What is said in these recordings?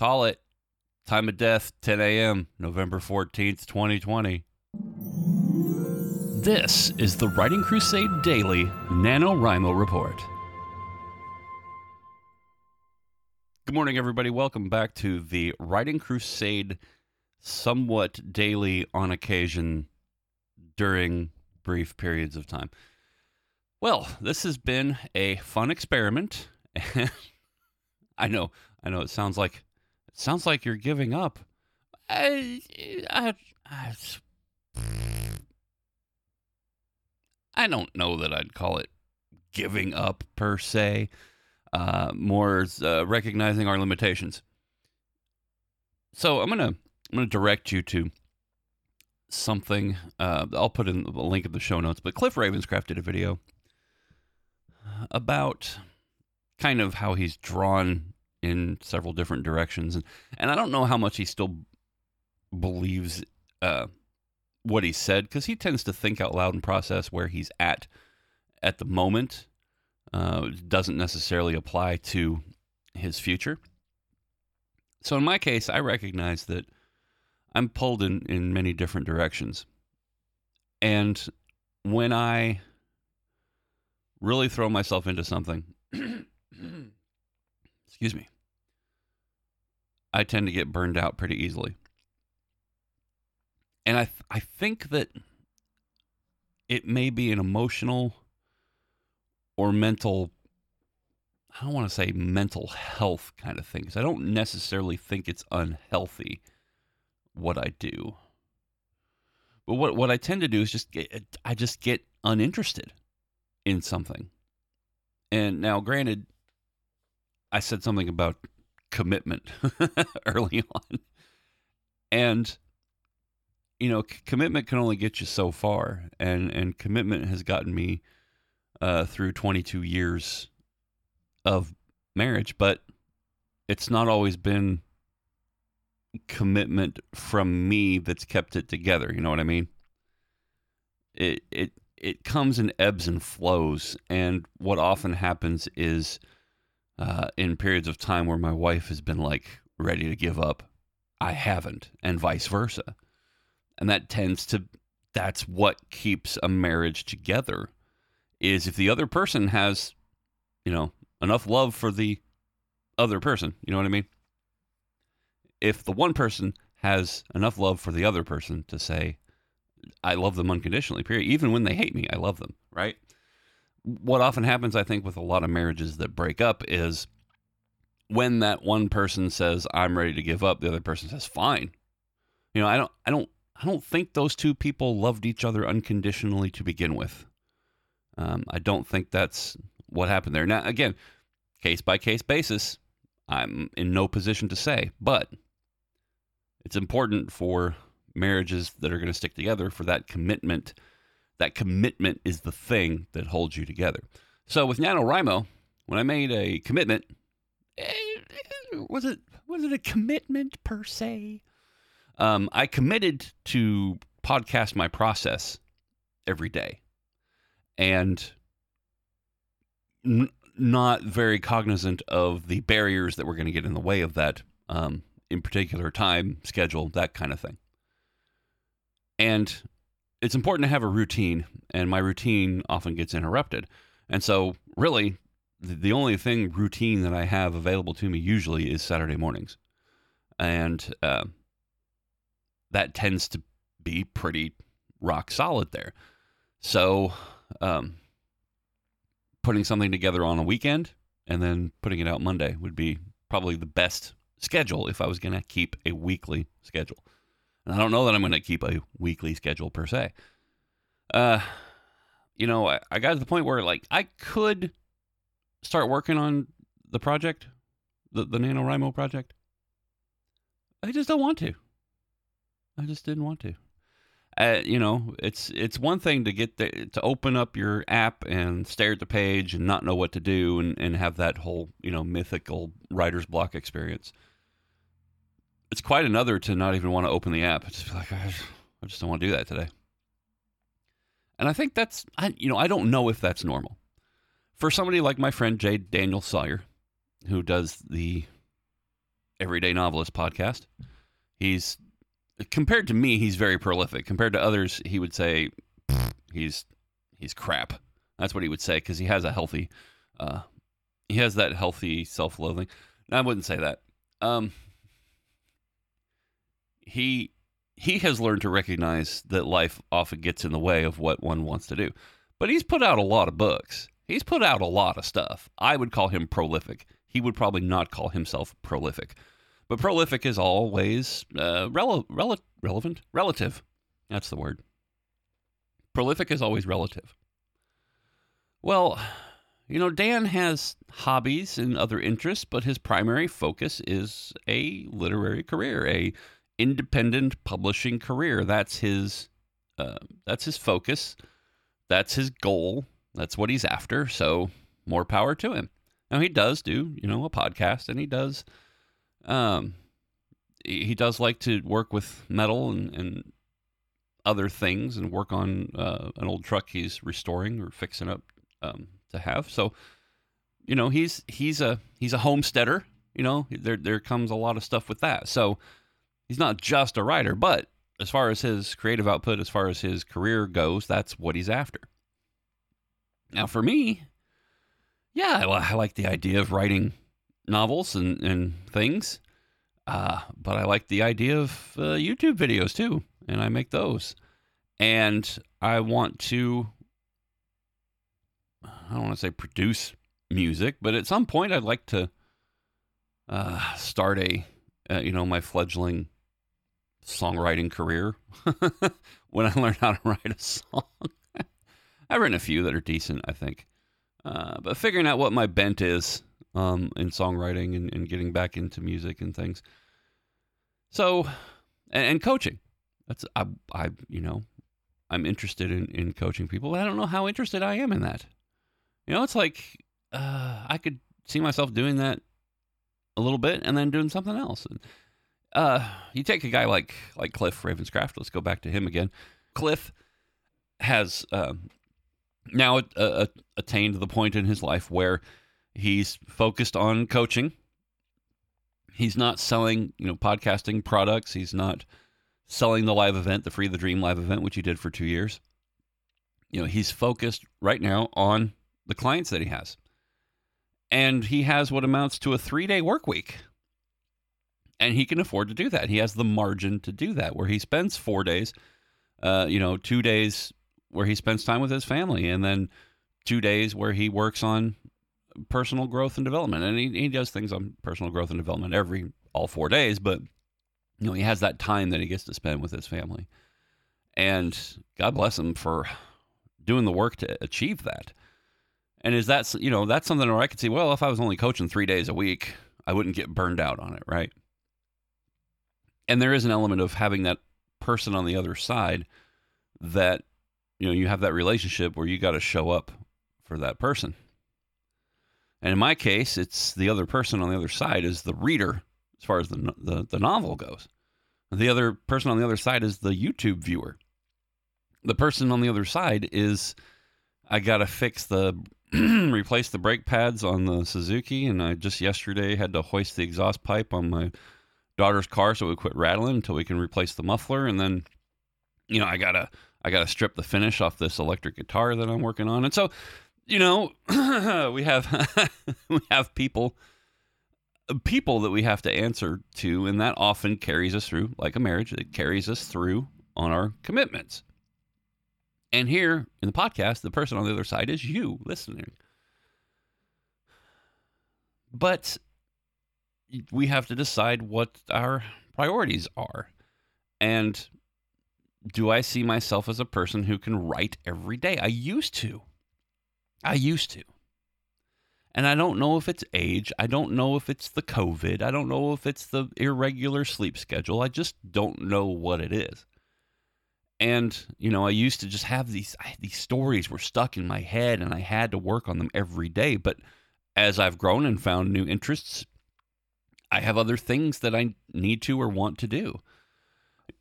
Call it. Time of death, 10 a.m., November 14th, 2020. This is the Writing Crusade Daily NaNoWriMo Report. Good morning, everybody. Welcome back to the Writing Crusade, somewhat daily on occasion during brief periods of time. Well, this has been a fun experiment. I know, I know it sounds like sounds like you're giving up. I, I, I, I don't know that I'd call it giving up per se. Uh, more uh, recognizing our limitations. So I'm gonna I'm gonna direct you to something. Uh, I'll put in a link in the show notes. But Cliff Ravenscraft did a video about kind of how he's drawn in several different directions, and and I don't know how much he still believes uh, what he said because he tends to think out loud and process where he's at at the moment. Uh, doesn't necessarily apply to his future. So in my case, I recognize that I'm pulled in, in many different directions. And when I really throw myself into something, excuse me, I tend to get burned out pretty easily. And I, th- I think that it may be an emotional or mental, I don't want to say mental health kind of thing, because I don't necessarily think it's unhealthy what I do. But what, what I tend to do is just get, I just get uninterested in something. And now, granted, I said something about commitment early on. And you know, c- commitment can only get you so far, and and commitment has gotten me uh, through 22 years of marriage, but it's not always been commitment from me that's kept it together. You know what I mean? It it it comes in ebbs and flows, and what often happens is uh, in periods of time where my wife has been like ready to give up, I haven't, and vice versa, and that tends to that's what keeps a marriage together. Is if the other person has, you know, enough love for the other person, you know what I mean? if the one person has enough love for the other person to say, I love them unconditionally, period, even when they hate me, I love them, right? What often happens, I think, with a lot of marriages that break up is when that one person says, I'm ready to give up, the other person says, fine. You know, I don't, I don't, I don't think those two people loved each other unconditionally to begin with. Um, I don't think that's what happened there. Now, again, case by case basis, I'm in no position to say, but it's important for marriages that are going to stick together for that commitment. That commitment is the thing that holds you together. So with NaNoWriMo, when I made a commitment, eh, was it was it a commitment per se? Um, I committed to podcast my process every day, and n- not very cognizant of the barriers that were going to get in the way of that. Um, in particular time, schedule, that kind of thing. And it's important to have a routine, and my routine often gets interrupted. And so, really, the only thing routine that I have available to me usually is Saturday mornings. And uh, that tends to be pretty rock solid there. So, um, putting something together on a weekend and then putting it out Monday would be probably the best schedule if I was going to keep a weekly schedule. And I don't know that I'm going to keep a weekly schedule per se. Uh, you know, I, I got to the point where like I could start working on the project, the the NaNoWriMo project. I just don't want to. I just didn't want to. Uh, you know, it's it's one thing to get the, to open up your app and stare at the page and not know what to do and, and have that whole you know mythical writer's block experience it's quite another to not even want to open the app. It's like I just don't want to do that today. And I think that's I you know I don't know if that's normal for somebody like my friend J. Daniel Sawyer, who does the Everyday Novelist podcast. He's compared to me, he's very prolific. Compared to others, he would say he's he's crap. That's what he would say because he has a healthy, uh, he has that healthy self-loathing. I wouldn't say that. Um, he he has learned to recognize that life often gets in the way of what one wants to do. But he's put out a lot of books. He's put out a lot of stuff. I would call him prolific. He would probably not call himself prolific. But prolific is always uh, rele- rele- relevant, relative. That's the word. Prolific is always relative. Well, you know, Dan has hobbies and other interests, but his primary focus is a literary career, a independent publishing career. That's his uh, that's his focus. That's his goal. That's what he's after. So more power to him. Now he does do, you know, a podcast and he does um he does like to work with metal and, and other things and work on uh, an old truck he's restoring or fixing up um, to have. So, you know, he's he's a he's a homesteader. You know, there there comes a lot of stuff with that. So he's not just a writer, but as far as his creative output, as far as his career goes, that's what he's after. Now, for me, yeah, I, like the idea of writing novels and, and things, uh, but I like the idea of uh, YouTube videos too, and I make those. And I want to I don't want to say produce music, but at some point I'd like to uh, start a, uh, you know, my fledgling songwriting career when I learned how to write a song. I've written a few that are decent, I think. Uh, but figuring out what my bent is um, in songwriting and, and, getting back into music and things. So, and, and coaching. That's I, I, you know, I'm interested in, in coaching people. I don't know how interested I am in that. You know, it's like uh, I could see myself doing that a little bit and then doing something else. Uh, you take a guy like like Cliff Ravenscraft. Let's go back to him again. Cliff has uh, now uh, attained the point in his life where he's focused on coaching. He's not selling, you know, podcasting products. He's not selling the live event, the Free the Dream live event, which he did for two years. You know, he's focused right now on the clients that he has. And he has what amounts to a three day work week. And he can afford to do that. He has the margin to do that, where he spends four days, uh, you know, two days where he spends time with his family, and then two days where he works on personal growth and development. And he, he does things on personal growth and development every all four days, but you know, he has that time that he gets to spend with his family. And God bless him for doing the work to achieve that. And is that you know that's something where I could see? Well, if I was only coaching three days a week, I wouldn't get burned out on it, right? And there is an element of having that person on the other side that you know you have that relationship where you got to show up for that person. And in my case, it's the other person on the other side is the reader as far as the the, the novel goes. The other person on the other side is the YouTube viewer. The person on the other side is I got to fix the replace the brake pads on the Suzuki, and I just yesterday had to hoist the exhaust pipe on my daughter's car so it would quit rattling until we can replace the muffler. And then, you know, I gotta I gotta strip the finish off this electric guitar that I'm working on. And so, you know, we have we have people people that we have to answer to, and that often carries us through, like a marriage, it carries us through on our commitments. And here in the podcast, the person on the other side is you listening. But we have to decide what our priorities are. And do I see myself as a person who can write every day? I used to. I used to. And I don't know if it's age. I don't know if it's the COVID. I don't know if it's the irregular sleep schedule. I just don't know what it is. And you know, I used to just have these these stories were stuck in my head, and I had to work on them every day. But as I've grown and found new interests, I have other things that I need to or want to do.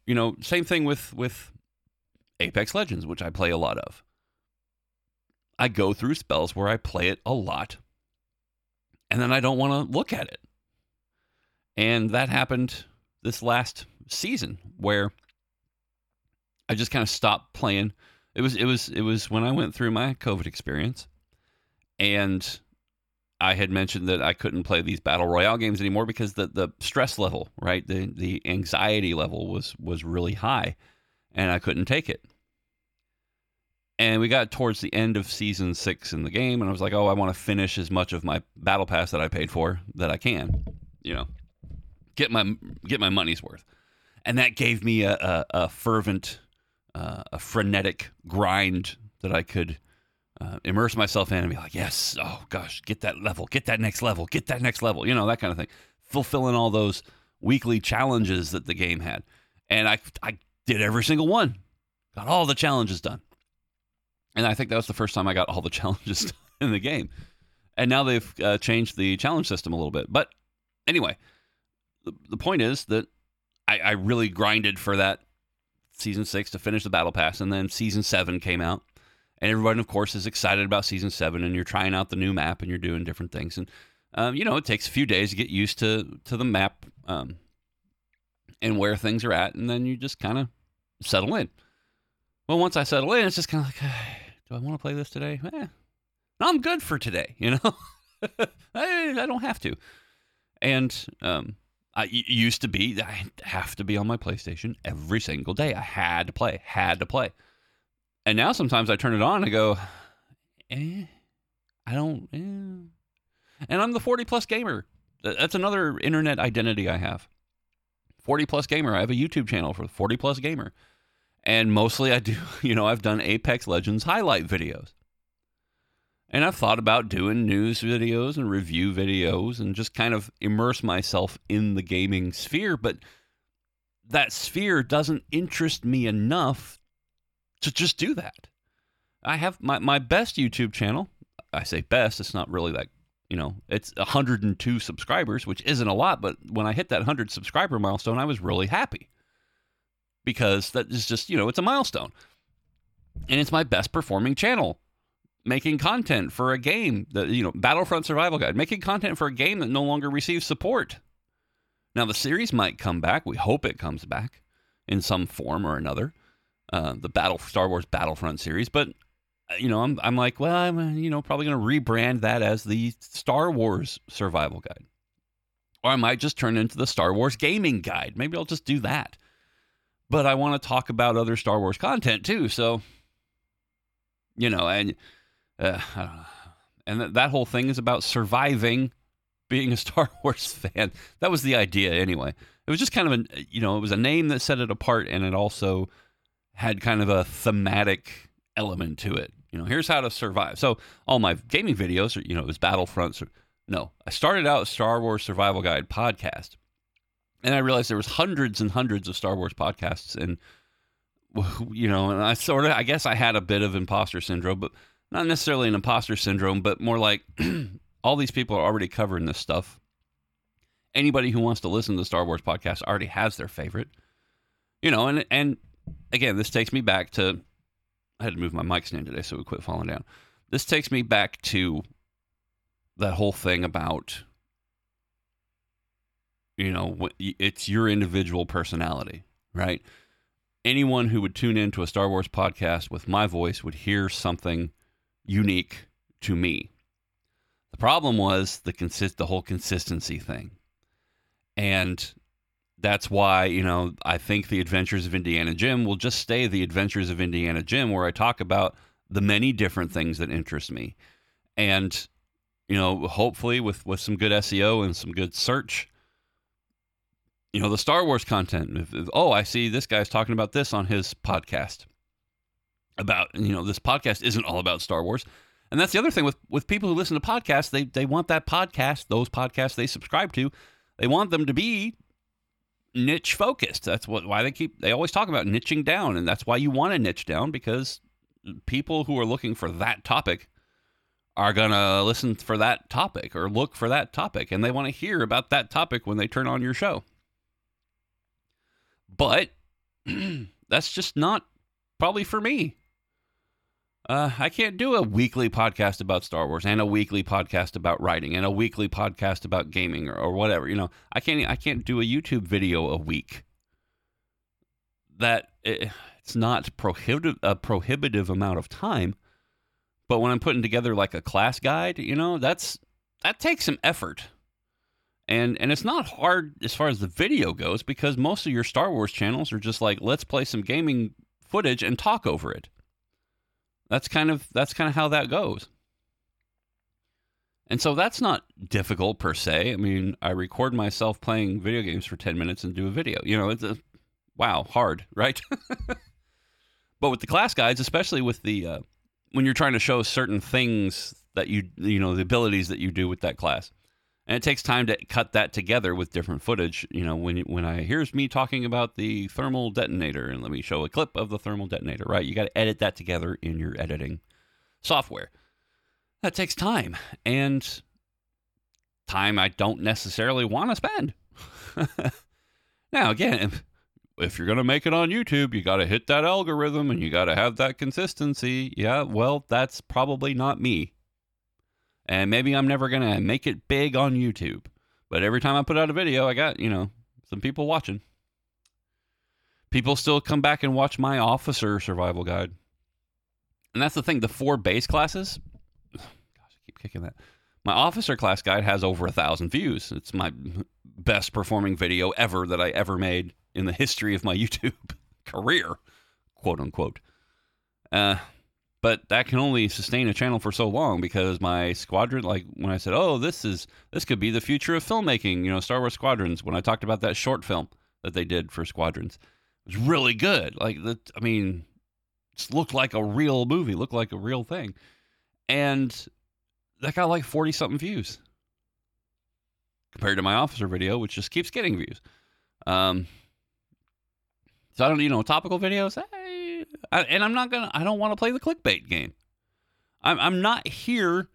You know, same thing with with Apex Legends, which I play a lot of. I go through spells where I play it a lot, and then I don't want to look at it. And that happened this last season where I just kind of stopped playing. It was it was it was when I went through my COVID experience and I had mentioned that I couldn't play these battle royale games anymore because the the stress level, right? The the anxiety level was was really high and I couldn't take it. And we got towards the end of season 6 in the game and I was like, "Oh, I want to finish as much of my battle pass that I paid for that I can." You know, get my get my money's worth. And that gave me a a, a fervent uh, a frenetic grind that I could uh, immerse myself in and be like, yes, oh gosh, get that level, get that next level, get that next level, you know, that kind of thing. Fulfilling all those weekly challenges that the game had. And I, I did every single one, got all the challenges done. And I think that was the first time I got all the challenges in the game. And now they've uh, changed the challenge system a little bit. But anyway, the, the point is that I, I really grinded for that season six to finish the battle pass. And then season seven came out and everyone, of course, is excited about season seven, and you're trying out the new map and you're doing different things. And um, you know, it takes a few days to get used to to the map um, and where things are at, and then you just kind of settle in. Well, once I settle in, it's just kind of like, do I want to play this today? Eh, I'm good for today. You know, I, I don't have to. And um, I used to be, I have to be on my PlayStation every single day. I had to play, had to play. And now sometimes I turn it on and I go, eh, I don't, eh. And I'm the 40 plus gamer. That's another internet identity I have. 40 plus gamer. I have a YouTube channel for 40 plus gamer. And mostly I do, you know, I've done Apex Legends highlight videos. And I've thought about doing news videos and review videos and just kind of immerse myself in the gaming sphere. But that sphere doesn't interest me enough to just do that. I have my, my best YouTube channel. I say best, it's not really that, you know, it's 102 subscribers, which isn't a lot, but when I hit that 100 subscriber milestone, I was really happy because that is just, you know, it's a milestone. And it's my best performing channel making content for a game that, you know, Battlefront Survival Guide, making content for a game that no longer receives support. Now, the series might come back. We hope it comes back in some form or another. Uh, the Battle Star Wars Battlefront series, but uh, you know, I'm I'm like, well, I'm uh, you know probably going to rebrand that as the Star Wars Survival Guide, or I might just turn into the Star Wars Gaming Guide. Maybe I'll just do that. But I want to talk about other Star Wars content too, so you know, and uh, and th- that whole thing is about surviving being a Star Wars fan. That was the idea anyway. It was just kind of a you know, it was a name that set it apart, and it also had kind of a thematic element to it. You know, here's how to survive. So all my gaming videos, are, you know, it was Battlefront. No, I started out Star Wars Survival Guide podcast, and I realized there was hundreds and hundreds of Star Wars podcasts, and you know, and I sort of, I guess I had a bit of imposter syndrome, but not necessarily an imposter syndrome, but more like all these people are already covering this stuff. Anybody who wants to listen to the Star Wars podcast already has their favorite, you know, and and again, this takes me back to. I had to move my mic stand today so it would quit falling down. This takes me back to that whole thing about, you know, it's your individual personality, right? Anyone who would tune into a Star Wars podcast with my voice would hear something unique to me. The problem was the consist the whole consistency thing. And that's why, you know, I think the Adventures of Indiana Jim will just stay the Adventures of Indiana Jim, where I talk about the many different things that interest me. And, you know, hopefully with, with some good SEO and some good search, you know, the Star Wars content. If, if, oh, I see this guy's talking about this on his podcast. About, you know, this podcast isn't all about Star Wars. And that's the other thing with, with people who listen to podcasts, they, they want that podcast, those podcasts they subscribe to, they want them to be niche focused. That's what why they keep they always talk about niching down, and that's why you want to niche down because people who are looking for that topic are gonna listen for that topic or look for that topic, and they want to hear about that topic when they turn on your show. But that's just not probably for me. Uh, I can't do a weekly podcast about Star Wars and a weekly podcast about writing and a weekly podcast about gaming or, or whatever. You know, I can't. I can't do a YouTube video a week. That it, it's not prohibitive a prohibitive amount of time, but when I'm putting together like a class guide, you know, that's that takes some effort. And and it's not hard as far as the video goes because most of your Star Wars channels are just like let's play some gaming footage and talk over it. That's kind of that's kind of how that goes. And so that's not difficult per se. I mean, I record myself playing video games for 10 minutes and do a video. You know, it's a wow, hard, right? but with the class guides, especially with the uh, when you're trying to show certain things that you you know, the abilities that you do with that class and it takes time to cut that together with different footage. You know, when when I here's me talking about the thermal detonator, and let me show a clip of the thermal detonator. Right, you got to edit that together in your editing software. That takes time and time I don't necessarily want to spend. now, again, if, you're going to make it on YouTube, you got to hit that algorithm and you got to have that consistency. Yeah, well, that's probably not me. And maybe I'm never going to make it big on YouTube. But every time I put out a video, I got, you know, some people watching. People still come back and watch my officer survival guide. And that's the thing, the four base classes. Gosh, I keep kicking that. My officer class guide has over a thousand views. It's my best performing video ever that I ever made in the history of my YouTube career, quote unquote. Uh, but that can only sustain a channel for so long because my squadron like when i said oh this is this could be the future of filmmaking you know star wars squadrons when i talked about that short film that they did for squadrons it was really good. Like that i mean it looked like a real movie looked like a real thing. And that got like 40 something views compared to my officer video which just keeps getting views. Um so i don't you know topical videos eh, I, and I'm not gonna. I don't want to play the clickbait game. I'm I'm not here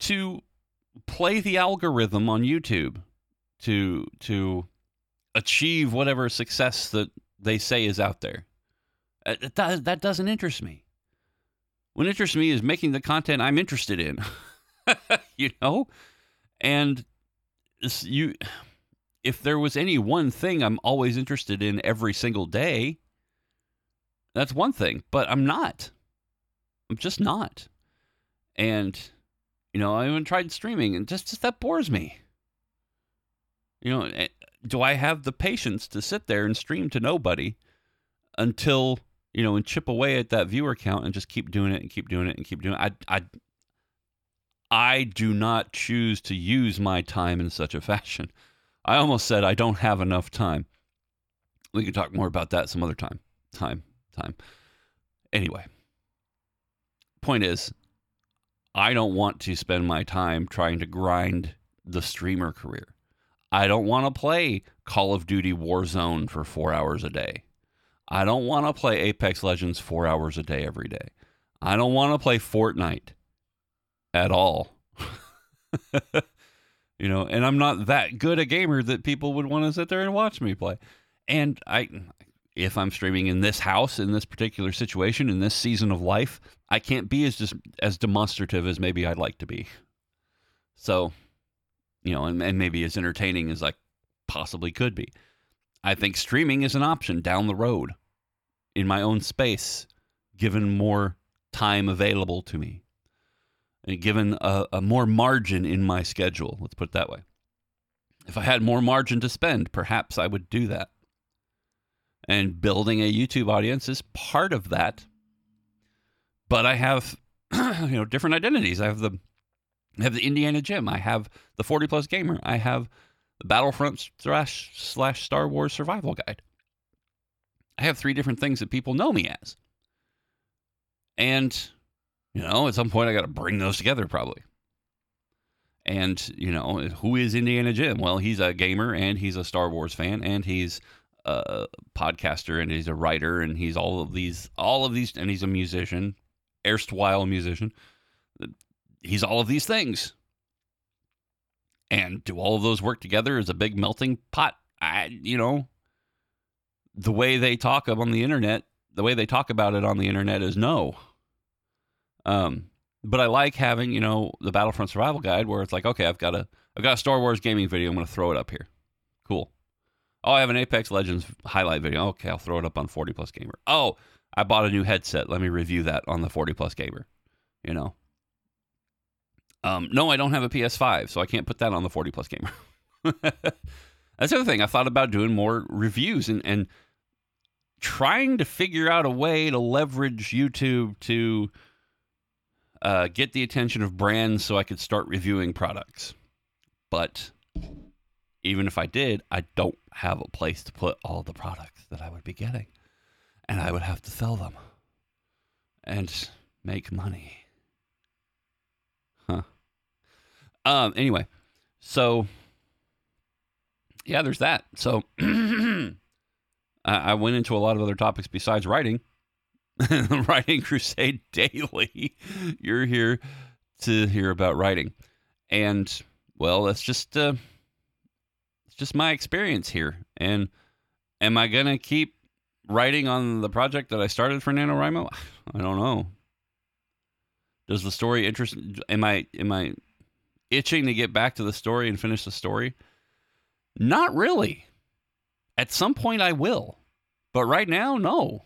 to play the algorithm on YouTube to to achieve whatever success that they say is out there. Uh, that that doesn't interest me. What interests me is making the content I'm interested in. you know, and you. If there was any one thing I'm always interested in every single day, that's one thing, but I'm not. I'm just not. And, you know, I even tried streaming and just, just that bores me. You know, eh, do I have the patience to sit there and stream to nobody until, you know, and chip away at that viewer count and just keep doing it and keep doing it and keep doing it? I, I, I do not choose to use my time in such a fashion. I almost said I don't have enough time. We can talk more about that some other time. Time time. Anyway, point is, I don't want to spend my time trying to grind the streamer career. I don't want to play Call of Duty Warzone for four hours a day. I don't want to play Apex Legends four hours a day every day. I don't want to play Fortnite at all. you know, and I'm not that good a gamer that people would want to sit there and watch me play. And I if I'm streaming in this house in this particular situation in this season of life, I can't be as just as demonstrative as maybe I'd like to be. So, you know, and, and maybe as entertaining as I possibly could be. I think streaming is an option down the road in my own space, given more time available to me and given a, a more margin in my schedule. Let's put it that way. If I had more margin to spend, perhaps I would do that and building a YouTube audience is part of that. But I have, you know, different identities. I have the, I have the Indiana Jim. I have the 40 plus gamer. I have the Battlefront slash slash Star Wars survival guide. I have three different things that people know me as. And, you know, at some point I got to bring those together probably. And, you know, who is Indiana Jim? Well, he's a gamer and he's a Star Wars fan and he's a podcaster and he's a writer and he's all of these all of these and he's a musician erstwhile musician he's all of these things and do all of those work together as a big melting pot i you know the way they talk on the internet the way they talk about it on the internet is no Um, but I like having you know the Battlefront Survival Guide where it's like, okay, I've got a I've got a Star Wars gaming video. I'm going to throw it up here. Cool. Oh, I have an Apex Legends highlight video. Okay, I'll throw it up on 40 Plus Gamer. Oh, I bought a new headset. Let me review that on the 40 Plus Gamer. You know. Um, no, I don't have a PS5, so I can't put that on the 40 Plus Gamer. That's the other thing. I thought about doing more reviews and, and trying to figure out a way to leverage YouTube to uh, get the attention of brands so I could start reviewing products. But even if I did, I don't have a place to put all the products that I would be getting. And I would have to sell them and make money. Huh. Um, anyway, so yeah, there's that. So I went into a lot of other topics besides writing. writing Crusade Daily. You're here to hear about writing. And well, that's just uh, just my experience here. And am I gonna keep writing on the project that I started for NaNoWriMo? I don't know. Does the story interest am I am I itching to get back to the story and finish the story? Not really. At some point I will. But right now, no.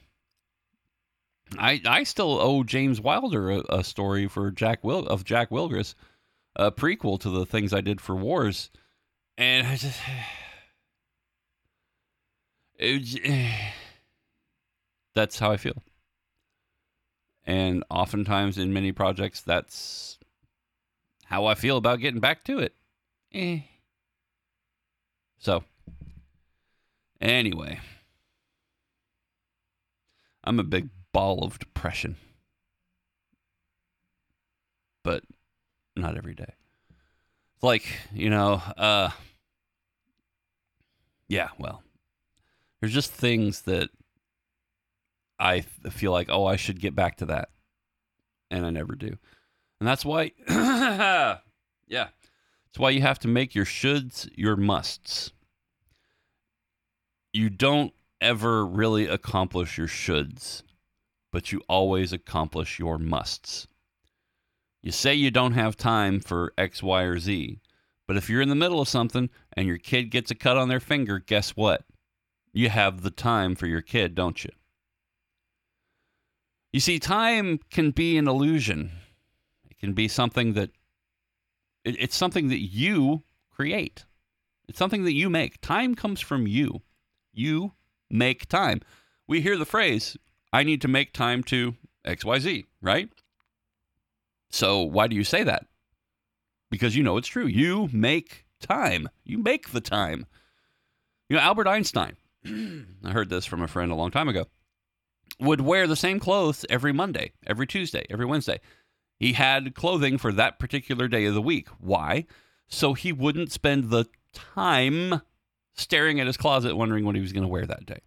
I I still owe James Wilder a, a story for Jack Wil of Jack Wilgris, a prequel to the things I did for Wars, and I just it, that's how I feel. And oftentimes in many projects, that's how I feel about getting back to it. Eh. So, anyway, I'm a big ball of depression. But not every day. It's like, you know, uh yeah, well, there's just things that I feel like, oh, I should get back to that. And I never do. And that's why yeah. That's why you have to make your shoulds your musts. You don't ever really accomplish your shoulds but you always accomplish your musts. You say you don't have time for X, Y, or Z, but if you're in the middle of something and your kid gets a cut on their finger, guess what? You have the time for your kid, don't you? You see, time can be an illusion. It can be something that it's something that you create. It's something that you make. Time comes from you. You make time. We hear the phrase, I need to make time to XYZ, right? So why do you say that? Because you know it's true. You make time. You make the time. You know, Albert Einstein, I heard this from a friend a long time ago, would wear the same clothes every Monday, every Tuesday, every Wednesday. He had clothing for that particular day of the week. Why? So he wouldn't spend the time staring at his closet wondering what he was going to wear that day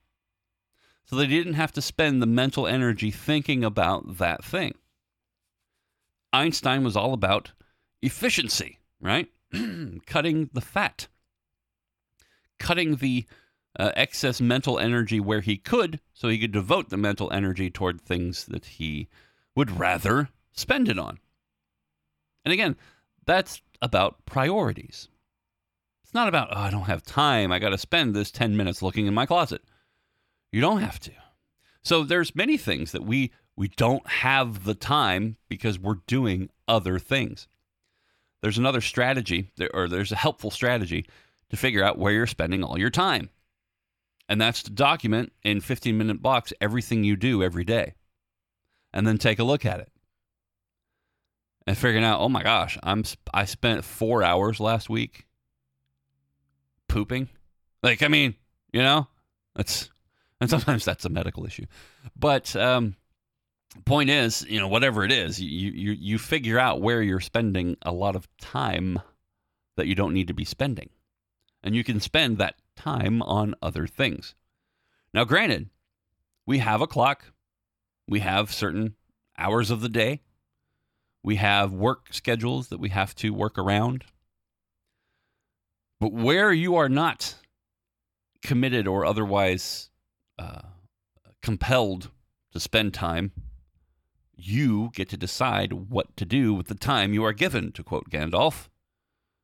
so they didn't have to spend the mental energy thinking about that thing. Einstein was all about efficiency, right? cutting the fat, cutting the uh, excess mental energy where he could, so he could devote the mental energy toward things that he would rather spend it on. And again, that's about priorities. It's not about, oh, I don't have time. I got to spend this 10 minutes looking in my closet. You don't have to. So there's many things that we we don't have the time because we're doing other things. There's another strategy or there's a helpful strategy to figure out where you're spending all your time. And that's to document in 15 minute blocks everything you do every day. And then take a look at it. And figuring out, "Oh my gosh, I'm I spent 4 hours last week pooping." Like, I mean, you know, that's and sometimes that's a medical issue. But um, point is, you know, whatever it is, you you you figure out where you're spending a lot of time that you don't need to be spending, and you can spend that time on other things. Now, granted, we have a clock, we have certain hours of the day, we have work schedules that we have to work around. But where you are not committed or otherwise uh, compelled to spend time, You get to decide what to do with the time you are given, to quote Gandalf.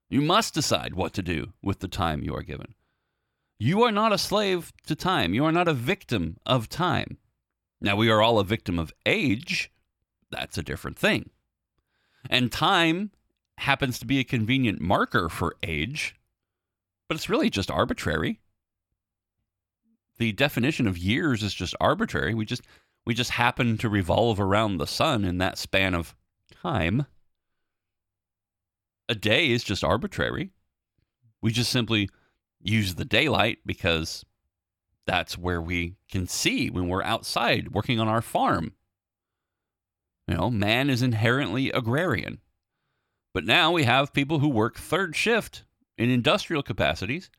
You must decide what to do with the time you are given. You are not a slave to time. You are not a victim of time. Now, we are all a victim of age. That's a different thing. And time happens to be a convenient marker for age, but it's really just arbitrary. The definition of years is just arbitrary. We just we just happen to revolve around the sun in that span of time. A day is just arbitrary. We just simply use the daylight because that's where we can see when we're outside working on our farm. You know, man is inherently agrarian. But now we have people who work third shift in industrial capacities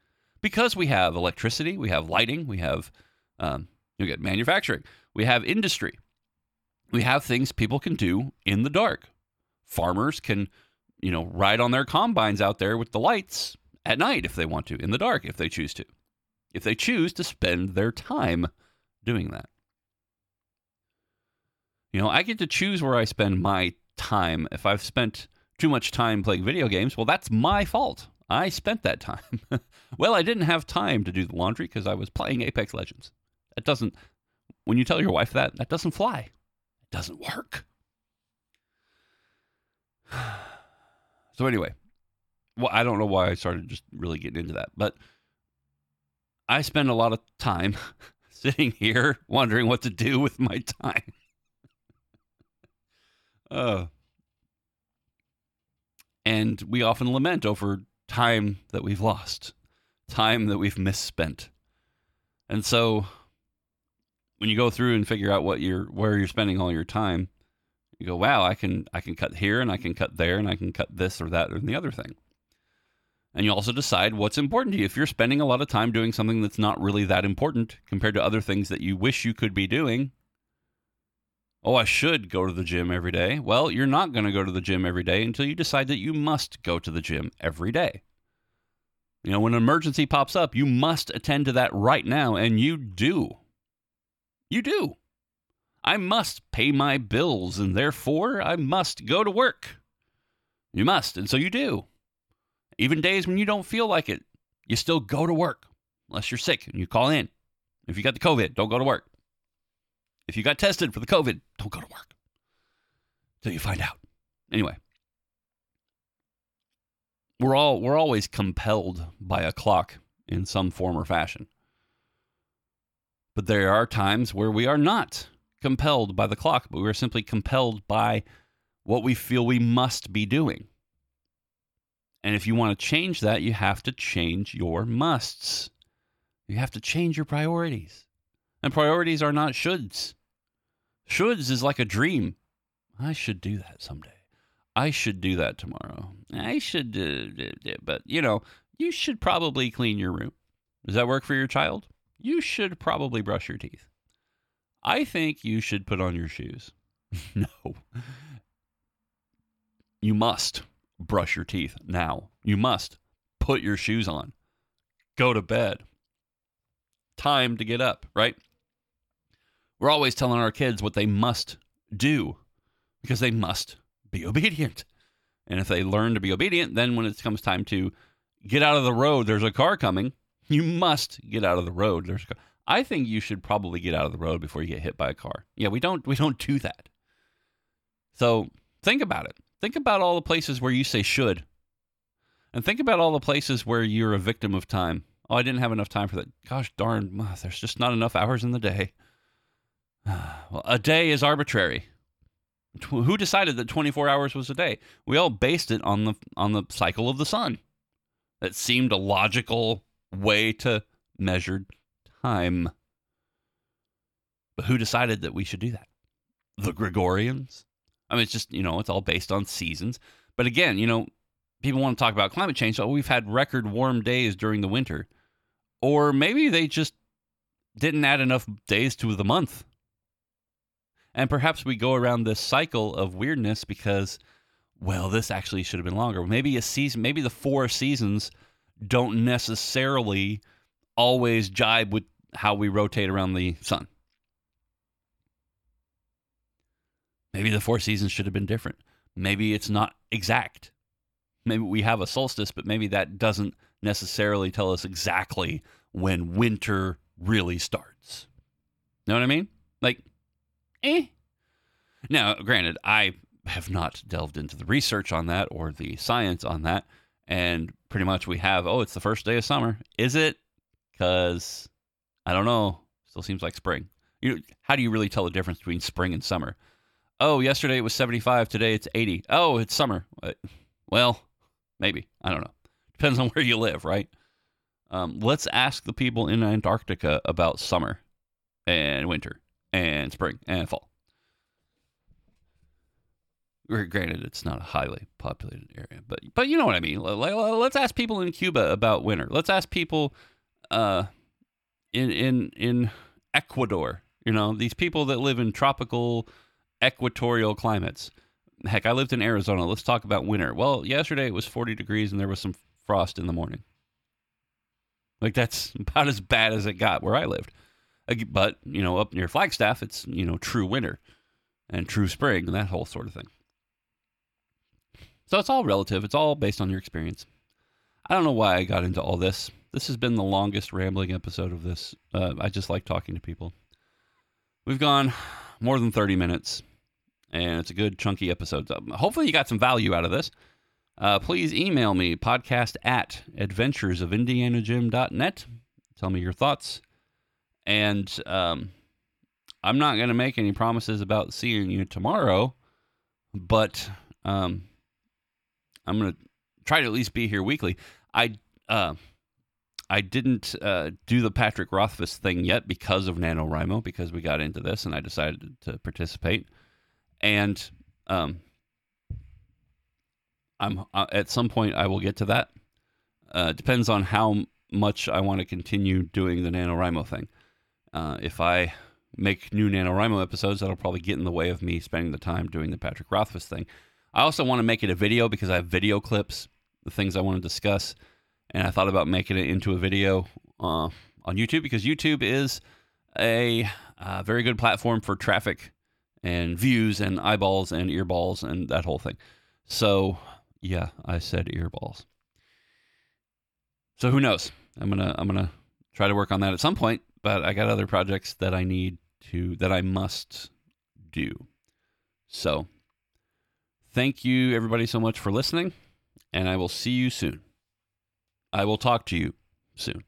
because we have electricity, we have lighting, we have um, you get manufacturing, we have industry, we have things people can do in the dark. Farmers can, you know, ride on their combines out there with the lights at night if they want to, in the dark if they choose to, if they choose to spend their time doing that. You know, I get to choose where I spend my time. If I've spent too much time playing video games, well, that's my fault. I spent that time. well, I didn't have time to do the laundry because I was playing Apex Legends. That doesn't, when you tell your wife that, that doesn't fly. It doesn't work. so, anyway, well, I don't know why I started just really getting into that, but I spend a lot of time sitting here wondering what to do with my time. uh, and we often lament over time that we've lost, time that we've misspent. And so when you go through and figure out what you're where you're spending all your time, you go, "Wow, I can I can cut here and I can cut there and I can cut this or that or the other thing." And you also decide what's important to you. If you're spending a lot of time doing something that's not really that important compared to other things that you wish you could be doing, oh, I should go to the gym every day. Well, you're not going to go to the gym every day until you decide that you must go to the gym every day. You know, when an emergency pops up, you must attend to that right now, and you do. You do. I must pay my bills, and therefore I must go to work. You must, and so you do. Even days when you don't feel like it, you still go to work, unless you're sick and you call in. If you got the COVID, don't go to work. If you got tested for the COVID, don't go to work until you find out. Anyway, we're all we're always compelled by a clock in some form or fashion. But there are times where we are not compelled by the clock, but we are simply compelled by what we feel we must be doing. And if you want to change that, you have to change your musts. You have to change your priorities. And priorities are not shoulds. Shoulds is like a dream. I should do that someday. I should do that tomorrow. I should, uh, but you know, you should probably clean your room. Does that work for your child? You should probably brush your teeth. I think you should put on your shoes. no. You must brush your teeth now. You must put your shoes on. Go to bed. Time to get up, right? We're always telling our kids what they must do because they must be obedient. And if they learn to be obedient, then when it comes time to get out of the road, there's a car coming. You must get out of the road. There's. I think you should probably get out of the road before you get hit by a car. Yeah, we don't we don't do that. So think about it. Think about all the places where you say should. And think about all the places where you're a victim of time. Oh, I didn't have enough time for that. Gosh darn, uh, there's just not enough hours in the day. Well, a day is arbitrary. Who decided that 24 hours was a day? We all based it on the on the cycle of the sun. That seemed a logical way to measure time. But who decided that we should do that? The Gregorians? I mean, it's just, you know, it's all based on seasons. But again, you know, people want to talk about climate change. So we've had record warm days during the winter. Or maybe they just didn't add enough days to the month. And perhaps we go around this cycle of weirdness because, well, this actually should have been longer. Maybe a season, maybe the four seasons don't necessarily always jibe with how we rotate around the sun. Maybe the four seasons should have been different. Maybe it's not exact. Maybe we have a solstice, but maybe that doesn't necessarily tell us exactly when winter really starts. Know what I mean? Like, eh. Now, granted, I have not delved into the research on that or the science on that. And pretty much we have, oh, it's the first day of summer. Is it? Because I don't know. Still seems like spring. You how do you really tell the difference between spring and summer? Oh, yesterday it was 75. Today it's 80. Oh, it's summer. Well, maybe. I don't know. Depends on where you live, right? Um, let's ask the people in Antarctica about summer and winter and spring and fall. Granted, it's not a highly populated area, but but you know what I mean. Let's ask people in Cuba about winter. Let's ask people uh, in in in Ecuador. You know, these people that live in tropical equatorial climates. Heck, I lived in Arizona. Let's talk about winter. Well, yesterday it was 40 degrees and there was some frost in the morning. Like that's about as bad as it got where I lived. But, you know, up near Flagstaff, it's, you know, true winter and true spring and that whole sort of thing. So it's all relative. It's all based on your experience. I don't know why I got into all this. This has been the longest rambling episode of this. Uh, I just like talking to people. We've gone more than 30 minutes, and it's a good chunky episode. So hopefully, you got some value out of this. Uh, please email me, podcast at adventuresofindianajim.net. Tell me your thoughts. And um, I'm not going to make any promises about seeing you tomorrow, but um, I'm going to try to at least be here weekly. I uh, I didn't uh, do the Patrick Rothfuss thing yet because of NaNoWriMo, because we got into this and I decided to participate. And um, I'm uh, at some point I will get to that. Uh, depends on how much I want to continue doing the NaNoWriMo thing. Uh, if I make new NaNoWriMo episodes, that'll probably get in the way of me spending the time doing the Patrick Rothfuss thing. I also want to make it a video because I have video clips, the things I want to discuss, and I thought about making it into a video uh, on YouTube because YouTube is a uh, very good platform for traffic and views and eyeballs and earballs and that whole thing. So yeah, I said earballs. So who knows? I'm gonna I'm gonna try to work on that at some point, but I got other projects that I need to that I must do. So Thank you, everybody, so much for listening, and I will see you soon. I will talk to you soon.